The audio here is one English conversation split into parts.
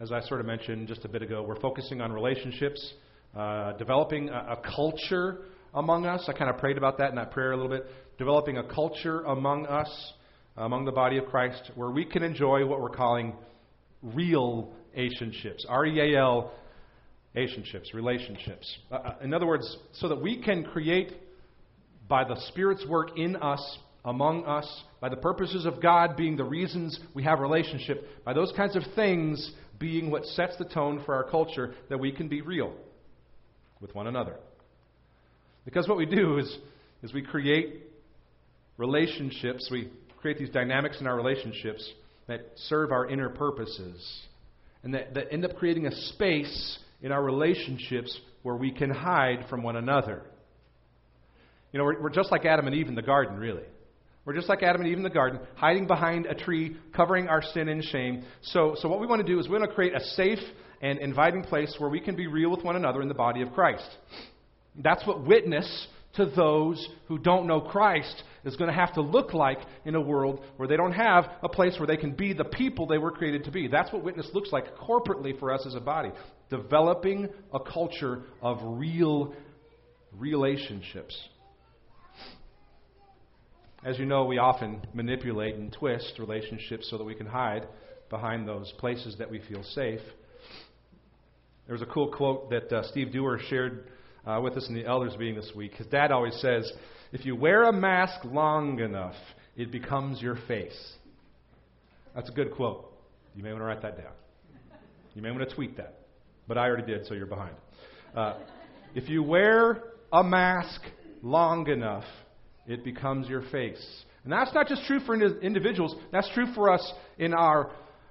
as I sort of mentioned just a bit ago, we're focusing on relationships, uh, developing a, a culture among us. I kind of prayed about that in that prayer a little bit. Developing a culture among us, among the body of Christ, where we can enjoy what we're calling real relationships. R E A L relationships, relationships. Uh, uh, in other words, so that we can create by the Spirit's work in us, among us, by the purposes of God being the reasons we have relationship, by those kinds of things being what sets the tone for our culture, that we can be real with one another. Because what we do is, is we create relationships, we create these dynamics in our relationships that serve our inner purposes and that, that end up creating a space in our relationships where we can hide from one another. You know, we're, we're just like Adam and Eve in the garden, really. We're just like Adam and Eve in the garden, hiding behind a tree, covering our sin and shame. So, so what we want to do is we want to create a safe and inviting place where we can be real with one another in the body of Christ. That's what witness to those who don't know Christ is going to have to look like in a world where they don't have a place where they can be the people they were created to be. That's what witness looks like corporately for us as a body. Developing a culture of real relationships. As you know, we often manipulate and twist relationships so that we can hide behind those places that we feel safe. There was a cool quote that uh, Steve Dewar shared uh, with us in the elders meeting this week. His dad always says, if you wear a mask long enough, it becomes your face. That's a good quote. You may want to write that down. You may want to tweet that. But I already did, so you're behind. Uh, if you wear a mask long enough, it becomes your face. And that's not just true for individuals, that's true for us in our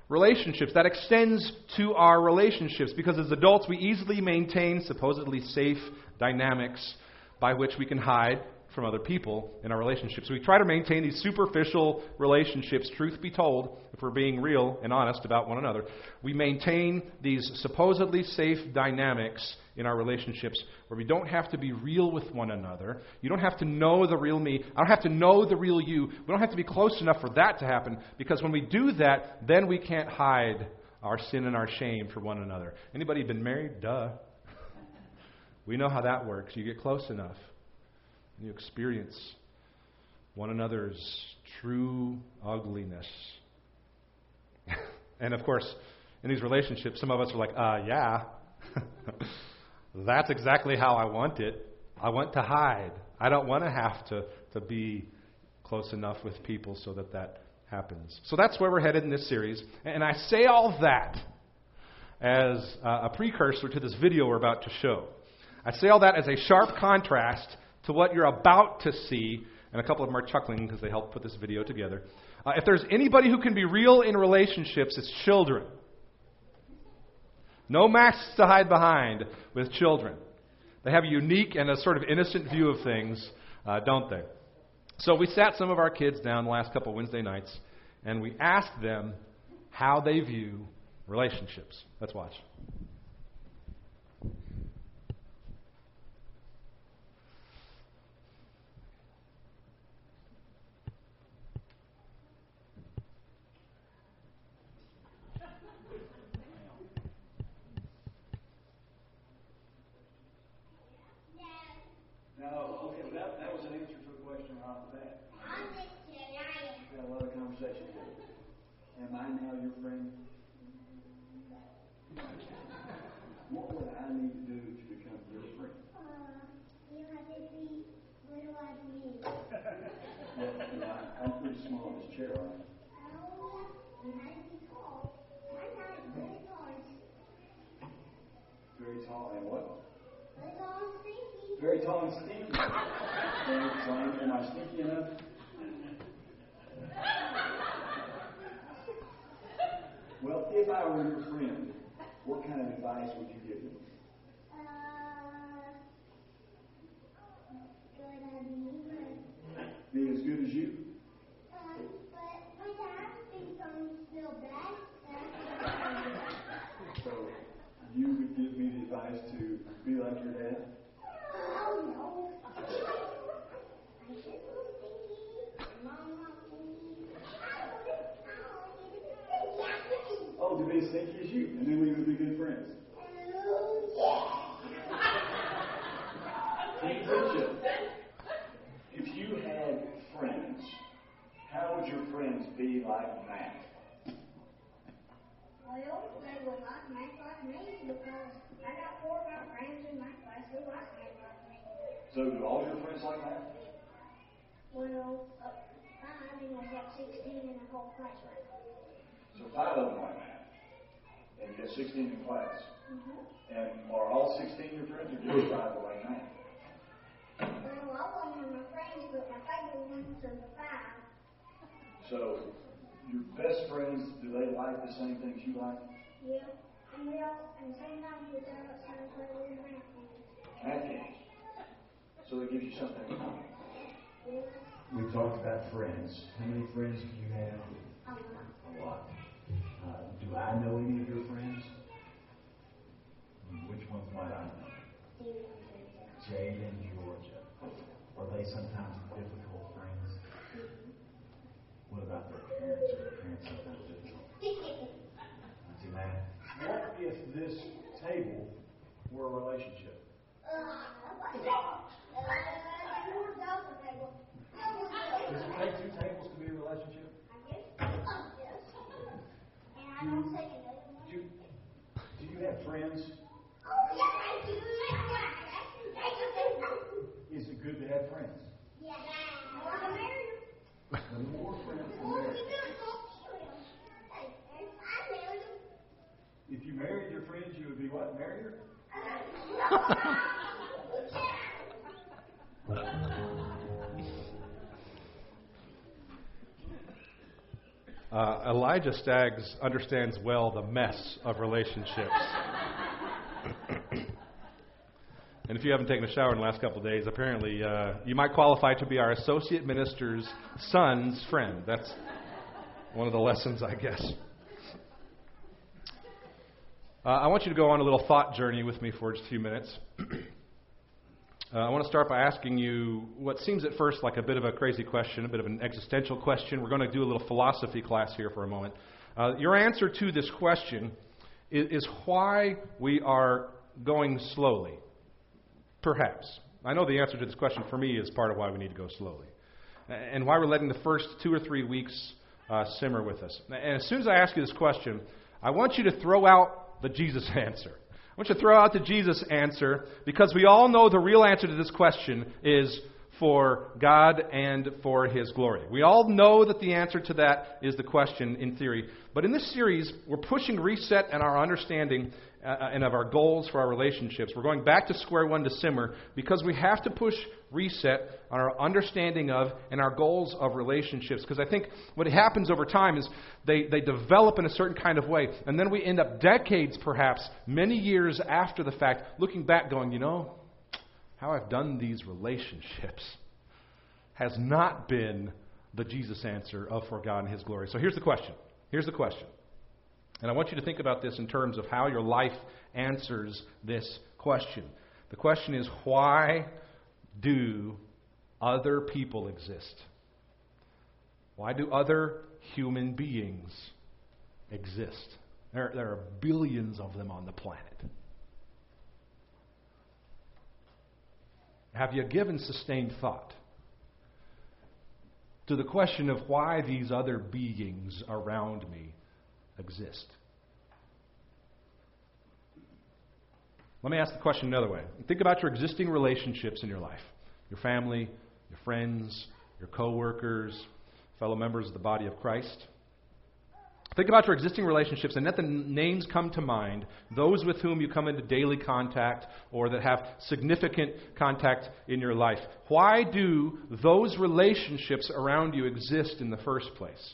relationships. That extends to our relationships because as adults, we easily maintain supposedly safe dynamics by which we can hide from other people in our relationships. We try to maintain these superficial relationships, truth be told, if we're being real and honest about one another. We maintain these supposedly safe dynamics in our relationships where we don't have to be real with one another. You don't have to know the real me. I don't have to know the real you. We don't have to be close enough for that to happen because when we do that, then we can't hide our sin and our shame for one another. Anybody been married? Duh. we know how that works. You get close enough you experience one another's true ugliness. and of course, in these relationships, some of us are like, uh, yeah. That's exactly how I want it. I want to hide. I don't want to have to, to be close enough with people so that that happens. So that's where we're headed in this series. And I say all that as a precursor to this video we're about to show. I say all that as a sharp contrast to what you're about to see. And a couple of them are chuckling because they helped put this video together. Uh, if there's anybody who can be real in relationships, it's children. No masks to hide behind with children. They have a unique and a sort of innocent view of things, uh, don't they? So we sat some of our kids down the last couple Wednesday nights, and we asked them how they view relationships. Let's watch. sign, and I was thinking well, if I were your friend, what kind of advice would you give me? And are all 16 your friends, or just five that like Matt? Well, all of them are my friends, but my favorite ones are the five. So your best friends, do they like the same things you like? Yeah. And we all, and sometimes we go outside and play with math games. Math. So it gives you something in common. Yeah. We talked about friends. How many friends do you have? A lot. A lot. Uh, do I know any of your friends? Which ones might I know? Steven and Teresa. Jade and Georgia. Are they sometimes difficult friends? What about their parents? Are their parents sometimes difficult? See, Matt? What if this table were a relationship? Uh, Does it take two tables to be a relationship? Do you, do you have friends? Is it good to have friends? The more friends, the better. If you married your friends, you would be what? Married? Uh, Elijah Staggs understands well the mess of relationships. and if you haven't taken a shower in the last couple of days, apparently uh, you might qualify to be our associate minister's son's friend. That's one of the lessons, I guess. Uh, I want you to go on a little thought journey with me for just a few minutes. Uh, I want to start by asking you what seems at first like a bit of a crazy question, a bit of an existential question. We're going to do a little philosophy class here for a moment. Uh, your answer to this question is, is why we are going slowly. Perhaps. I know the answer to this question for me is part of why we need to go slowly. And why we're letting the first two or three weeks uh, simmer with us. And as soon as I ask you this question, I want you to throw out the Jesus answer. I want you to throw out the Jesus answer because we all know the real answer to this question is for God and for His glory. We all know that the answer to that is the question in theory. But in this series, we're pushing reset and our understanding uh, and of our goals for our relationships. We're going back to square one to simmer because we have to push reset on our understanding of and our goals of relationships. Because I think what happens over time is they, they develop in a certain kind of way, and then we end up decades, perhaps, many years after the fact, looking back going, you know, how I've done these relationships has not been the Jesus answer of for God and His glory. So here's the question. Here's the question. And I want you to think about this in terms of how your life answers this question. The question is why do other people exist? Why do other human beings exist? There, there are billions of them on the planet. Have you given sustained thought to the question of why these other beings around me exist? Let me ask the question another way. Think about your existing relationships in your life your family, your friends, your coworkers, fellow members of the body of Christ. Think about your existing relationships and let the names come to mind, those with whom you come into daily contact or that have significant contact in your life. Why do those relationships around you exist in the first place?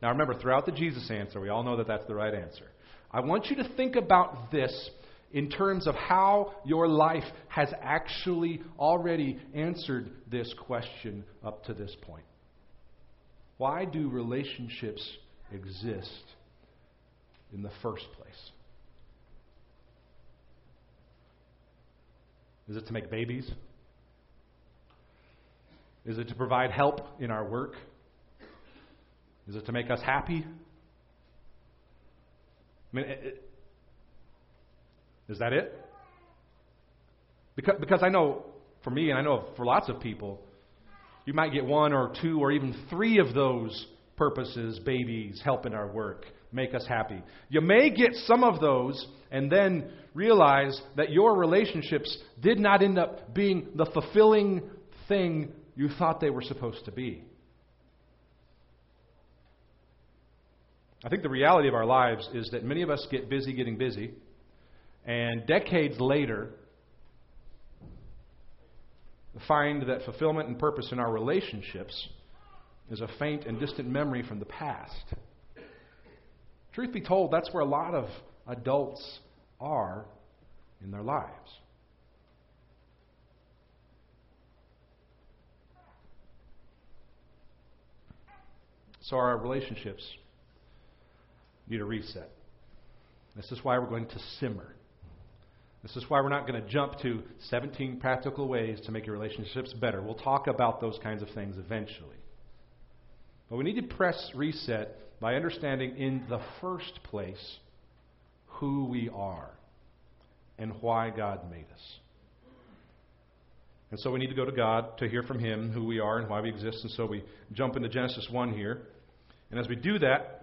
Now remember, throughout the Jesus answer, we all know that that's the right answer. I want you to think about this in terms of how your life has actually already answered this question up to this point. Why do relationships exist in the first place? Is it to make babies? Is it to provide help in our work? Is it to make us happy? I mean, it, it, is that it? Because, because I know for me, and I know for lots of people, you might get one or two or even three of those purposes, babies, help in our work, make us happy. You may get some of those and then realize that your relationships did not end up being the fulfilling thing you thought they were supposed to be. I think the reality of our lives is that many of us get busy getting busy, and decades later, find that fulfillment and purpose in our relationships is a faint and distant memory from the past. Truth be told, that's where a lot of adults are in their lives. So our relationships need a reset. This is why we're going to simmer. This is why we're not going to jump to 17 practical ways to make your relationships better. We'll talk about those kinds of things eventually. But we need to press reset by understanding, in the first place, who we are and why God made us. And so we need to go to God to hear from Him who we are and why we exist. And so we jump into Genesis 1 here. And as we do that,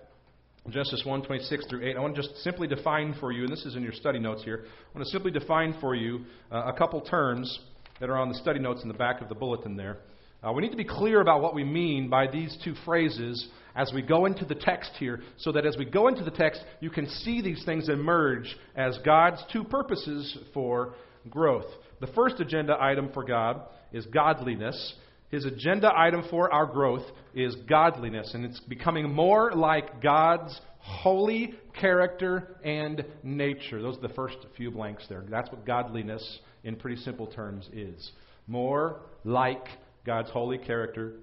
Genesis 1, 26 through 8. I want to just simply define for you, and this is in your study notes here, I want to simply define for you uh, a couple terms that are on the study notes in the back of the bulletin there. Uh, we need to be clear about what we mean by these two phrases as we go into the text here, so that as we go into the text, you can see these things emerge as God's two purposes for growth. The first agenda item for God is godliness, his agenda item for our growth is godliness, and it's becoming more like God's holy character and nature. Those are the first few blanks there. That's what godliness, in pretty simple terms, is. More like God's holy character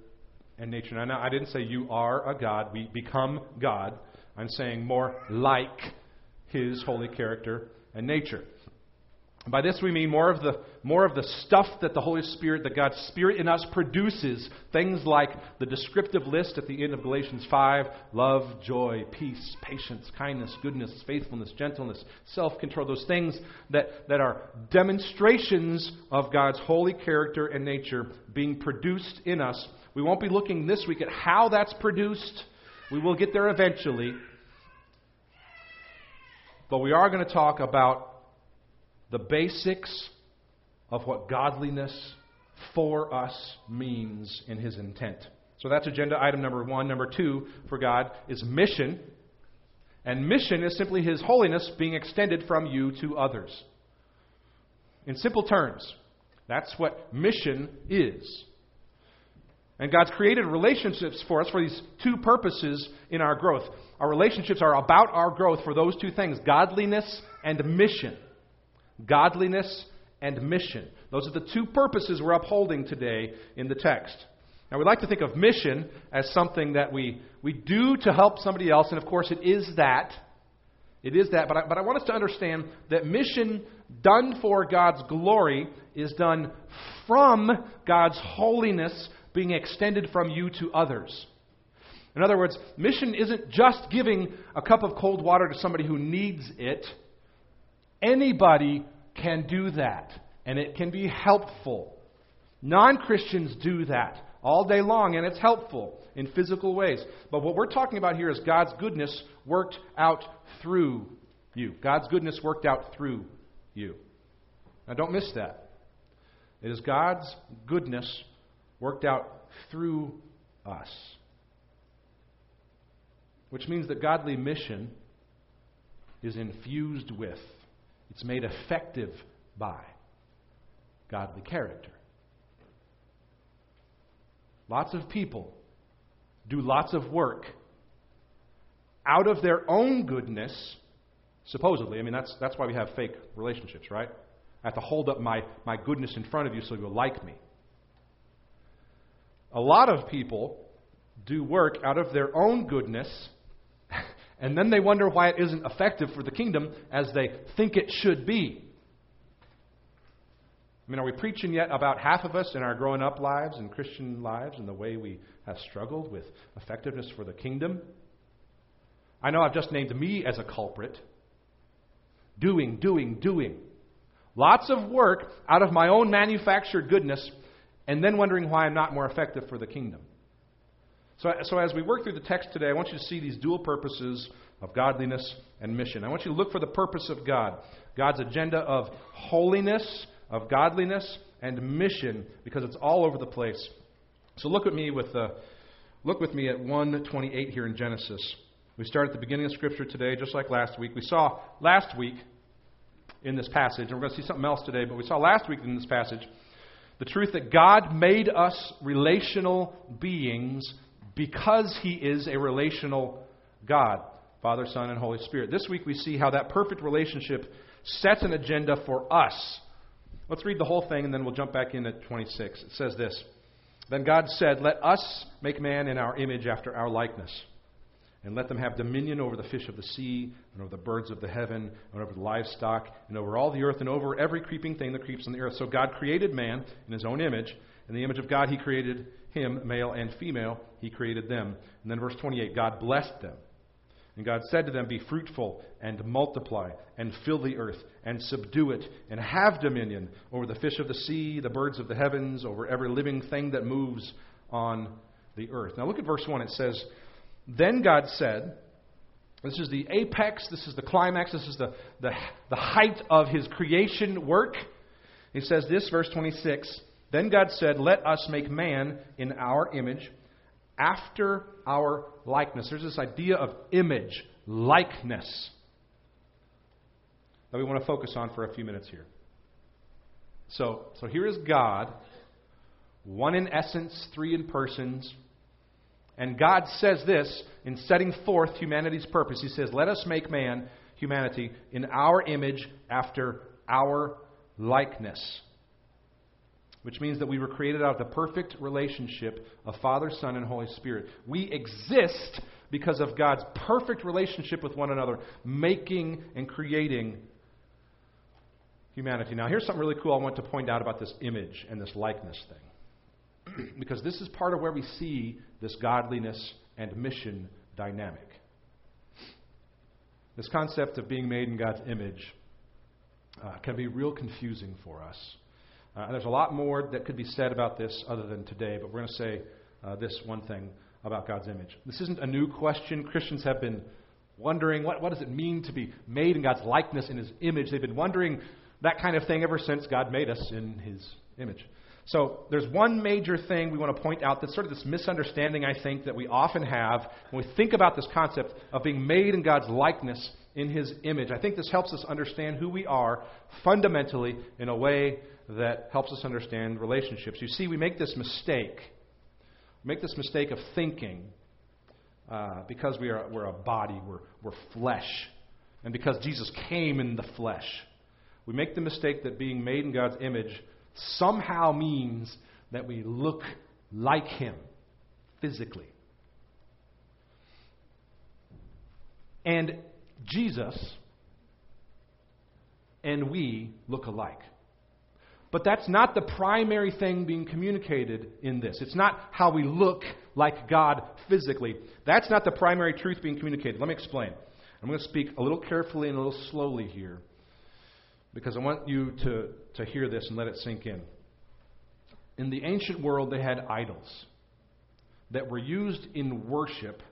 and nature. Now, I didn't say you are a God, we become God. I'm saying more like His holy character and nature. By this we mean more of the more of the stuff that the Holy Spirit, that God's Spirit in us produces. Things like the descriptive list at the end of Galatians 5 love, joy, peace, patience, kindness, goodness, faithfulness, gentleness, self control. Those things that, that are demonstrations of God's holy character and nature being produced in us. We won't be looking this week at how that's produced. We will get there eventually. But we are going to talk about the basics of what godliness for us means in his intent. So that's agenda item number one. Number two for God is mission. And mission is simply his holiness being extended from you to others. In simple terms, that's what mission is. And God's created relationships for us for these two purposes in our growth. Our relationships are about our growth for those two things godliness and mission godliness and mission. Those are the two purposes we're upholding today in the text. Now, we like to think of mission as something that we, we do to help somebody else, and of course, it is that. It is that, but I, but I want us to understand that mission done for God's glory is done from God's holiness being extended from you to others. In other words, mission isn't just giving a cup of cold water to somebody who needs it. Anybody can do that, and it can be helpful. Non Christians do that all day long, and it's helpful in physical ways. But what we're talking about here is God's goodness worked out through you. God's goodness worked out through you. Now, don't miss that. It is God's goodness worked out through us. Which means that godly mission is infused with it's made effective by godly character. Lots of people do lots of work out of their own goodness, supposedly. I mean, that's, that's why we have fake relationships, right? I have to hold up my, my goodness in front of you so you'll like me. A lot of people do work out of their own goodness and then they wonder why it isn't effective for the kingdom as they think it should be. I mean, are we preaching yet about half of us in our growing up lives and Christian lives and the way we have struggled with effectiveness for the kingdom? I know I've just named me as a culprit, Doing, doing, doing. Lots of work out of my own manufactured goodness, and then wondering why I'm not more effective for the kingdom. So, so as we work through the text today, I want you to see these dual purposes of godliness and mission. I want you to look for the purpose of God God's agenda of holiness, of godliness, and mission, because it's all over the place. So look at me with uh, look with me at 128 here in Genesis. We start at the beginning of Scripture today, just like last week. We saw last week in this passage, and we're going to see something else today, but we saw last week in this passage the truth that God made us relational beings because He is a relational God Father, Son, and Holy Spirit. This week we see how that perfect relationship sets an agenda for us. Let's read the whole thing and then we'll jump back in at 26. It says this Then God said, Let us make man in our image after our likeness and let them have dominion over the fish of the sea, and over the birds of the heaven, and over the livestock, and over all the earth, and over every creeping thing that creeps on the earth. So God created man in his own image. In the image of God, he created him, male and female, he created them. And then verse 28 God blessed them. And God said to them, Be fruitful and multiply, and fill the earth, and subdue it, and have dominion over the fish of the sea, the birds of the heavens, over every living thing that moves on the earth. Now look at verse 1. It says, then God said, this is the apex, this is the climax, this is the, the, the height of his creation work. He says this, verse 26 Then God said, Let us make man in our image, after our likeness. There's this idea of image, likeness, that we want to focus on for a few minutes here. So, so here is God, one in essence, three in persons, and God says this in setting forth humanity's purpose. He says, Let us make man, humanity, in our image after our likeness. Which means that we were created out of the perfect relationship of Father, Son, and Holy Spirit. We exist because of God's perfect relationship with one another, making and creating humanity. Now, here's something really cool I want to point out about this image and this likeness thing. because this is part of where we see this godliness and mission dynamic. This concept of being made in God's image uh, can be real confusing for us. Uh, there's a lot more that could be said about this other than today, but we're going to say uh, this one thing about God's image. This isn't a new question. Christians have been wondering what, what does it mean to be made in God's likeness, in His image. They've been wondering that kind of thing ever since God made us in His image. So there's one major thing we want to point out that's sort of this misunderstanding, I think, that we often have when we think about this concept of being made in God's likeness in His image. I think this helps us understand who we are fundamentally in a way that helps us understand relationships. You see, we make this mistake. We make this mistake of thinking uh, because we are, we're a body, we're, we're flesh, and because Jesus came in the flesh. We make the mistake that being made in God's image somehow means that we look like him physically. And Jesus and we look alike. But that's not the primary thing being communicated in this. It's not how we look like God physically. That's not the primary truth being communicated. Let me explain. I'm going to speak a little carefully and a little slowly here because I want you to, to hear this and let it sink in. In the ancient world, they had idols that were used in worship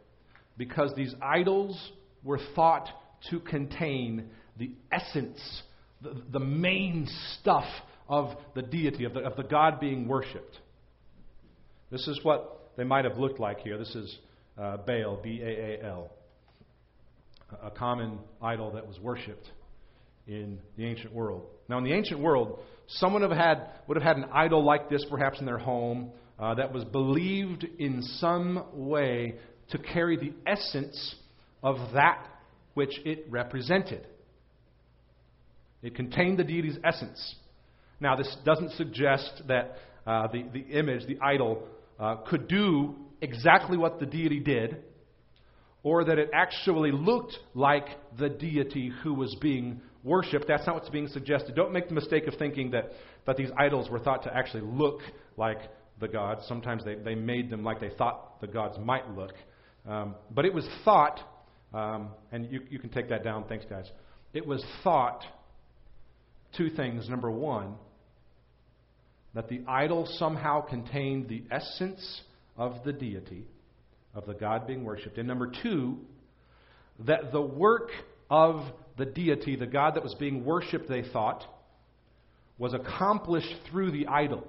because these idols were thought to contain the essence, the, the main stuff of the deity, of the, of the God being worshiped. This is what they might have looked like here. This is uh, Baal, B A A L, a common idol that was worshiped in the ancient world. Now, in the ancient world, someone have had, would have had an idol like this perhaps in their home uh, that was believed in some way to carry the essence of that which it represented. It contained the deity's essence. Now, this doesn't suggest that uh, the, the image, the idol, uh, could do exactly what the deity did, or that it actually looked like the deity who was being worshipped. That's not what's being suggested. Don't make the mistake of thinking that, that these idols were thought to actually look like the gods. Sometimes they, they made them like they thought the gods might look. Um, but it was thought, um, and you, you can take that down, thanks, guys. it was thought two things. Number one, that the idol somehow contained the essence of the deity, of the God being worshipped. And number two, that the work of the deity, the God that was being worshipped, they thought, was accomplished through the idol.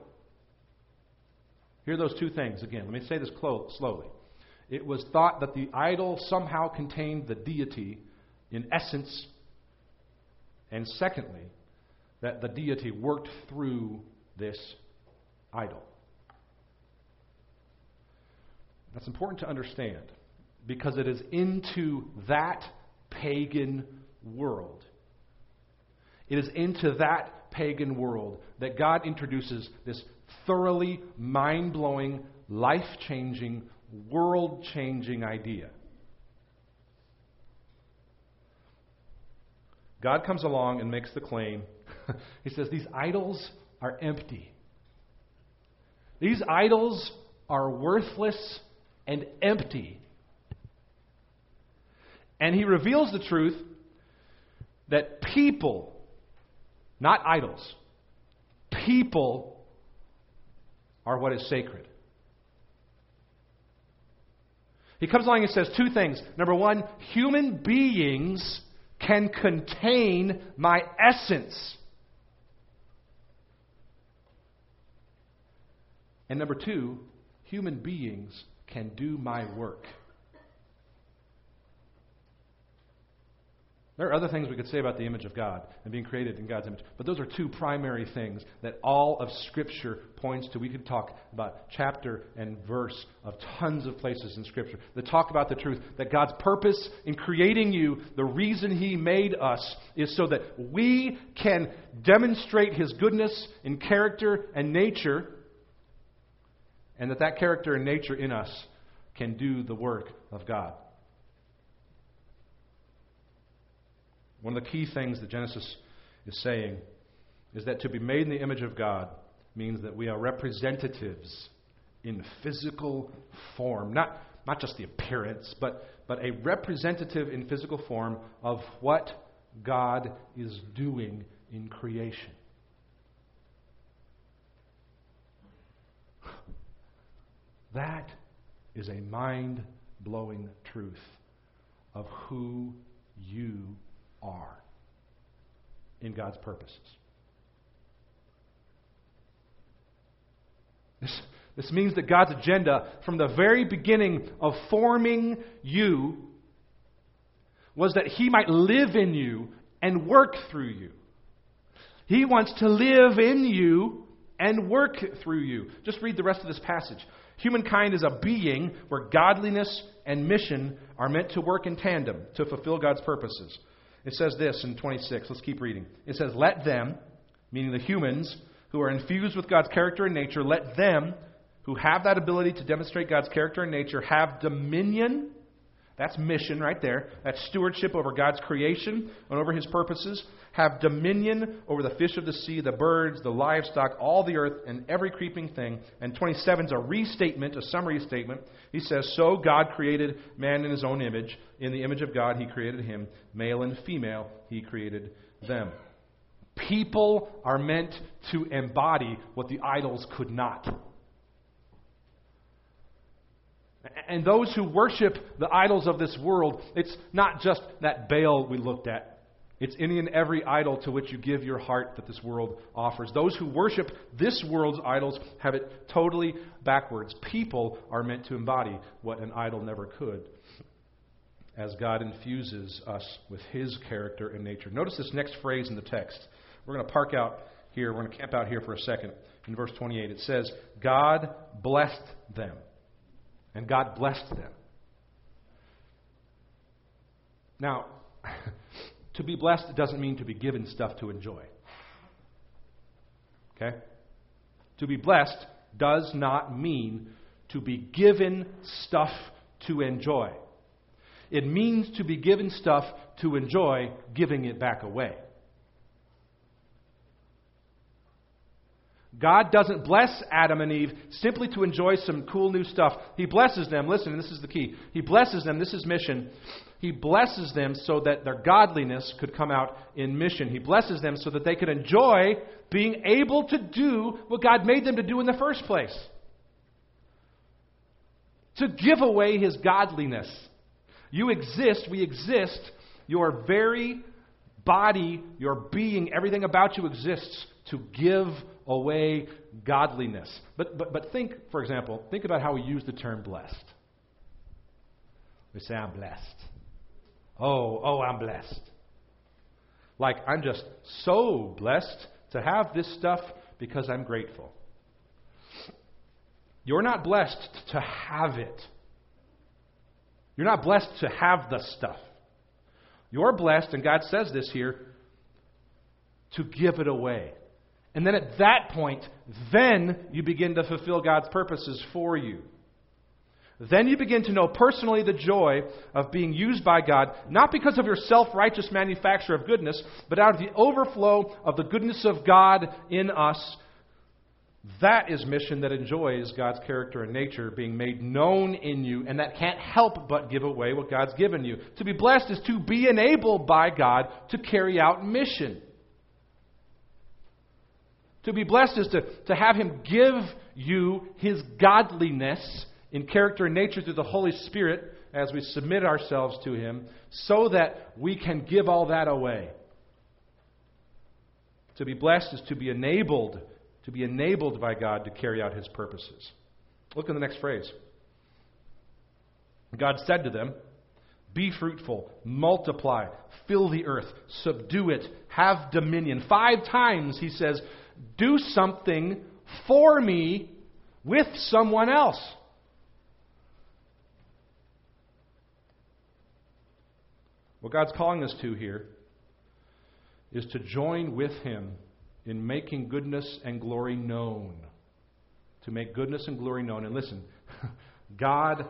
Hear those two things again. Let me say this slowly. It was thought that the idol somehow contained the deity in essence, and secondly, that the deity worked through this idol. That's important to understand because it is into that pagan world. It is into that pagan world that God introduces this thoroughly mind blowing, life changing, world changing idea. God comes along and makes the claim. he says, These idols are empty. These idols are worthless and empty. And he reveals the truth that people, not idols, people are what is sacred. He comes along and says two things. Number one, human beings can contain my essence. And number two, human beings can do my work. There are other things we could say about the image of God and being created in God's image, but those are two primary things that all of Scripture points to. We could talk about chapter and verse of tons of places in Scripture that talk about the truth that God's purpose in creating you, the reason He made us, is so that we can demonstrate His goodness in character and nature, and that that character and nature in us can do the work of God. One of the key things that Genesis is saying is that to be made in the image of God means that we are representatives in physical form. Not, not just the appearance, but, but a representative in physical form of what God is doing in creation. That is a mind blowing truth of who you are in God's purposes. This, this means that God's agenda from the very beginning of forming you was that He might live in you and work through you. He wants to live in you and work through you. Just read the rest of this passage. Humankind is a being where godliness and mission are meant to work in tandem to fulfill God's purposes. It says this in 26. Let's keep reading. It says, Let them, meaning the humans who are infused with God's character and nature, let them who have that ability to demonstrate God's character and nature have dominion. That's mission right there. That's stewardship over God's creation and over his purposes. Have dominion over the fish of the sea, the birds, the livestock, all the earth, and every creeping thing. And 27 is a restatement, a summary statement. He says, So God created man in his own image. In the image of God, he created him. Male and female, he created them. People are meant to embody what the idols could not. And those who worship the idols of this world, it's not just that Baal we looked at. It's any and every idol to which you give your heart that this world offers. Those who worship this world's idols have it totally backwards. People are meant to embody what an idol never could as God infuses us with His character and nature. Notice this next phrase in the text. We're going to park out here. We're going to camp out here for a second. In verse 28, it says, God blessed them and God blessed them. Now, to be blessed doesn't mean to be given stuff to enjoy. Okay? To be blessed does not mean to be given stuff to enjoy. It means to be given stuff to enjoy, giving it back away. God doesn't bless Adam and Eve simply to enjoy some cool new stuff. He blesses them. Listen, this is the key. He blesses them. This is mission. He blesses them so that their godliness could come out in mission. He blesses them so that they could enjoy being able to do what God made them to do in the first place to give away His godliness. You exist, we exist, your very body, your being, everything about you exists to give away godliness. But, but, but think, for example, think about how we use the term blessed. We say, I'm blessed. Oh, oh, I'm blessed. Like, I'm just so blessed to have this stuff because I'm grateful. You're not blessed to have it. You're not blessed to have the stuff. You're blessed, and God says this here, to give it away. And then at that point, then you begin to fulfill God's purposes for you. Then you begin to know personally the joy of being used by God, not because of your self righteous manufacture of goodness, but out of the overflow of the goodness of God in us. That is mission that enjoys God's character and nature being made known in you, and that can't help but give away what God's given you. To be blessed is to be enabled by God to carry out mission. To be blessed is to, to have Him give you His godliness in character and nature through the Holy Spirit as we submit ourselves to Him so that we can give all that away. To be blessed is to be enabled, to be enabled by God to carry out His purposes. Look at the next phrase. God said to them, Be fruitful, multiply, fill the earth, subdue it, have dominion. Five times he says, do something for me with someone else. What God's calling us to here is to join with Him in making goodness and glory known. To make goodness and glory known. And listen, God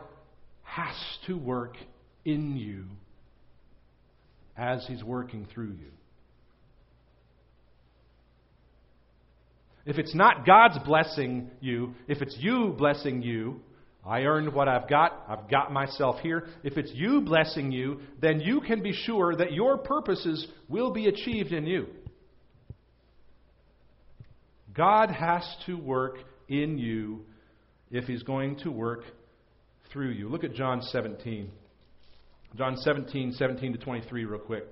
has to work in you as He's working through you. If it's not God's blessing you, if it's you blessing you, I earned what I've got, I've got myself here. If it's you blessing you, then you can be sure that your purposes will be achieved in you. God has to work in you if He's going to work through you. Look at John 17. John 17, 17 to 23, real quick.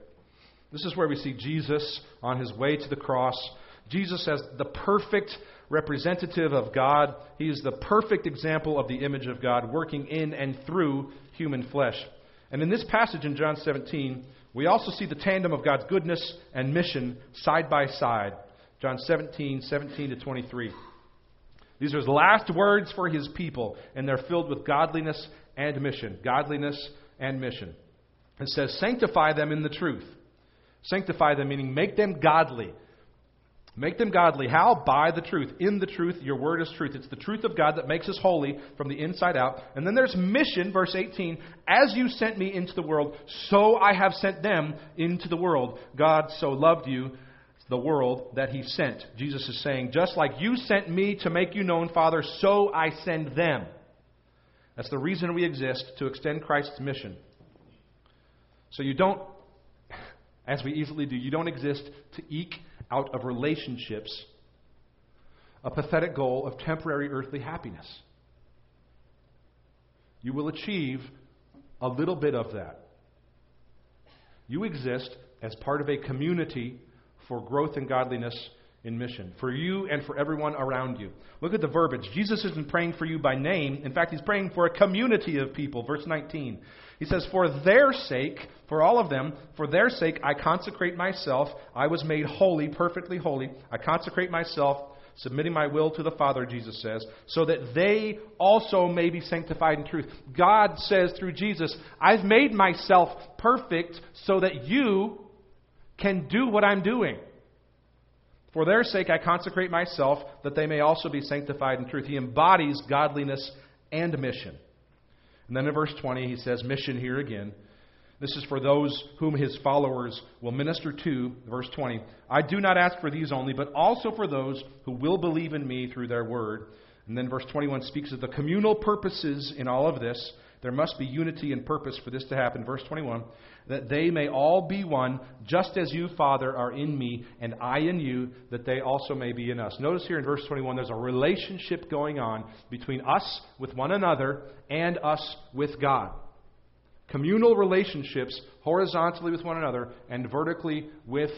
This is where we see Jesus on his way to the cross Jesus as the perfect representative of God. He is the perfect example of the image of God working in and through human flesh. And in this passage in John 17, we also see the tandem of God's goodness and mission side by side. John 17, 17 to 23. These are his last words for his people, and they're filled with godliness and mission. Godliness and mission. It says, Sanctify them in the truth. Sanctify them, meaning make them godly. Make them godly. How? By the truth. In the truth, your word is truth. It's the truth of God that makes us holy from the inside out. And then there's mission, verse 18. As you sent me into the world, so I have sent them into the world. God so loved you, the world, that he sent. Jesus is saying, just like you sent me to make you known, Father, so I send them. That's the reason we exist, to extend Christ's mission. So you don't, as we easily do, you don't exist to eke out of relationships a pathetic goal of temporary earthly happiness. You will achieve a little bit of that. You exist as part of a community for growth and godliness in mission, for you and for everyone around you. Look at the verbiage. Jesus isn't praying for you by name. In fact, he's praying for a community of people. Verse 19. He says, For their sake, for all of them, for their sake, I consecrate myself. I was made holy, perfectly holy. I consecrate myself, submitting my will to the Father, Jesus says, so that they also may be sanctified in truth. God says through Jesus, I've made myself perfect so that you can do what I'm doing. For their sake, I consecrate myself, that they may also be sanctified in truth. He embodies godliness and mission. And then in verse 20, he says, mission here again. This is for those whom his followers will minister to. Verse 20. I do not ask for these only, but also for those who will believe in me through their word. And then verse 21 speaks of the communal purposes in all of this. There must be unity and purpose for this to happen. Verse 21 that they may all be one, just as you, Father, are in me, and I in you, that they also may be in us. Notice here in verse 21, there's a relationship going on between us with one another and us with God. Communal relationships horizontally with one another and vertically with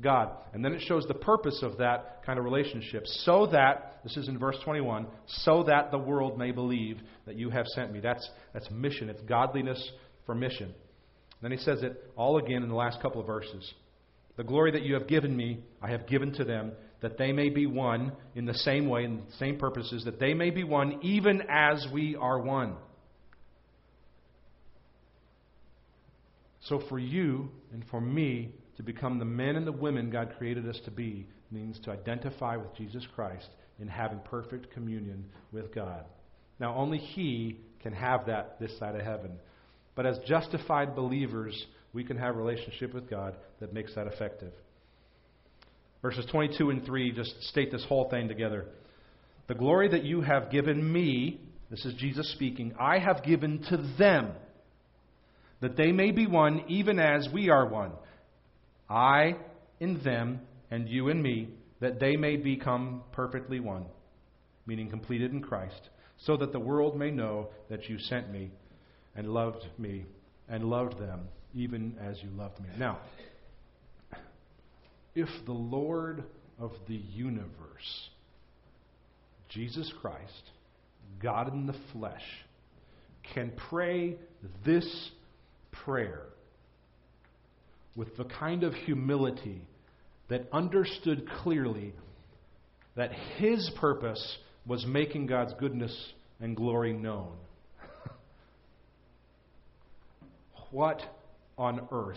God. And then it shows the purpose of that kind of relationship. So that, this is in verse 21, so that the world may believe that you have sent me. That's, that's mission. It's godliness for mission. Then he says it all again in the last couple of verses. The glory that you have given me, I have given to them, that they may be one in the same way, in the same purposes, that they may be one even as we are one. So for you and for me to become the men and the women God created us to be means to identify with Jesus Christ in having perfect communion with God. Now, only He can have that this side of heaven. But as justified believers, we can have a relationship with God that makes that effective. Verses 22 and 3 just state this whole thing together. The glory that you have given me, this is Jesus speaking, I have given to them, that they may be one even as we are one. I in them, and you in me, that they may become perfectly one, meaning completed in Christ, so that the world may know that you sent me and loved me and loved them even as you loved me. Now, if the Lord of the universe, Jesus Christ, God in the flesh, can pray this prayer with the kind of humility that understood clearly that his purpose was making God's goodness and glory known. What on earth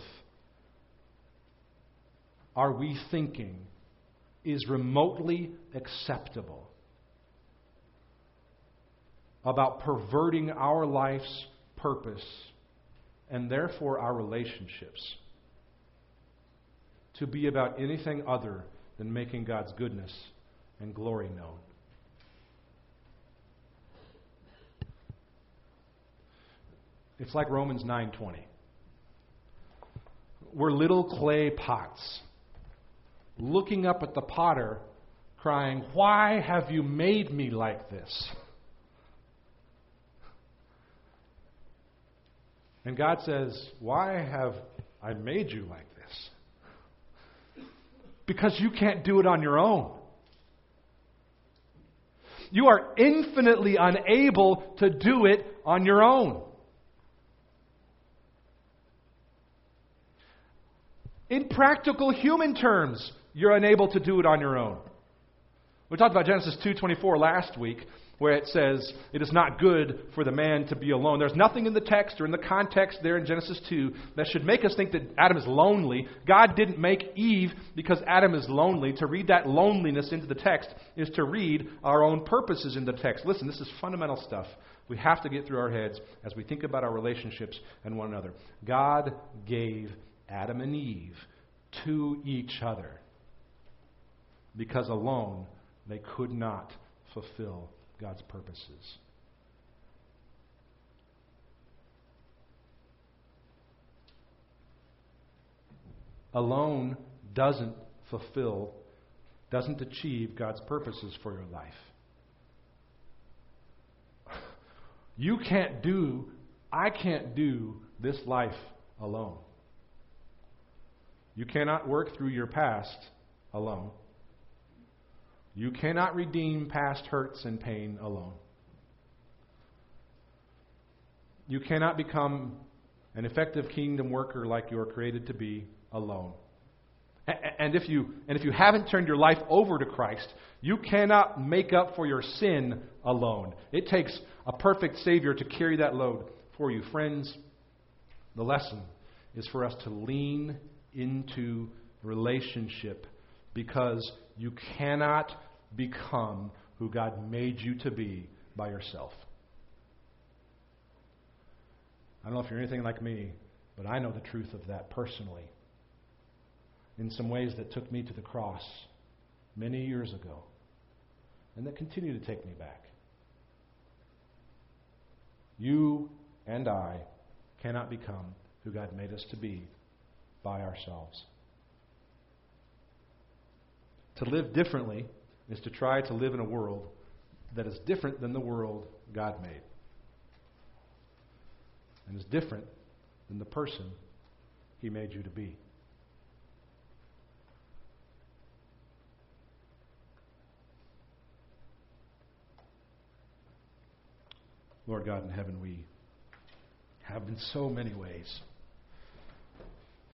are we thinking is remotely acceptable about perverting our life's purpose and therefore our relationships to be about anything other than making God's goodness and glory known? It's like Romans 9:20. We're little clay pots looking up at the potter crying, "Why have you made me like this?" And God says, "Why have I made you like this?" Because you can't do it on your own. You are infinitely unable to do it on your own. In practical human terms, you're unable to do it on your own. We talked about Genesis 2:24 last week where it says it is not good for the man to be alone. There's nothing in the text or in the context there in Genesis 2 that should make us think that Adam is lonely. God didn't make Eve because Adam is lonely. To read that loneliness into the text is to read our own purposes in the text. Listen, this is fundamental stuff. We have to get through our heads as we think about our relationships and one another. God gave Adam and Eve to each other because alone they could not fulfill God's purposes. Alone doesn't fulfill, doesn't achieve God's purposes for your life. You can't do, I can't do this life alone. You cannot work through your past alone. You cannot redeem past hurts and pain alone. You cannot become an effective kingdom worker like you are created to be alone. And if you and if you haven't turned your life over to Christ, you cannot make up for your sin alone. It takes a perfect savior to carry that load for you, friends. The lesson is for us to lean into relationship because you cannot become who God made you to be by yourself. I don't know if you're anything like me, But I know the truth of that personally in some ways that took me to the cross many years ago and that continue to take me back. You and I cannot become who God made us to be by ourselves. To live differently is to try to live in a world that is different than the world God made. And is different than the person He made you to be. Lord God in heaven, we have in so many ways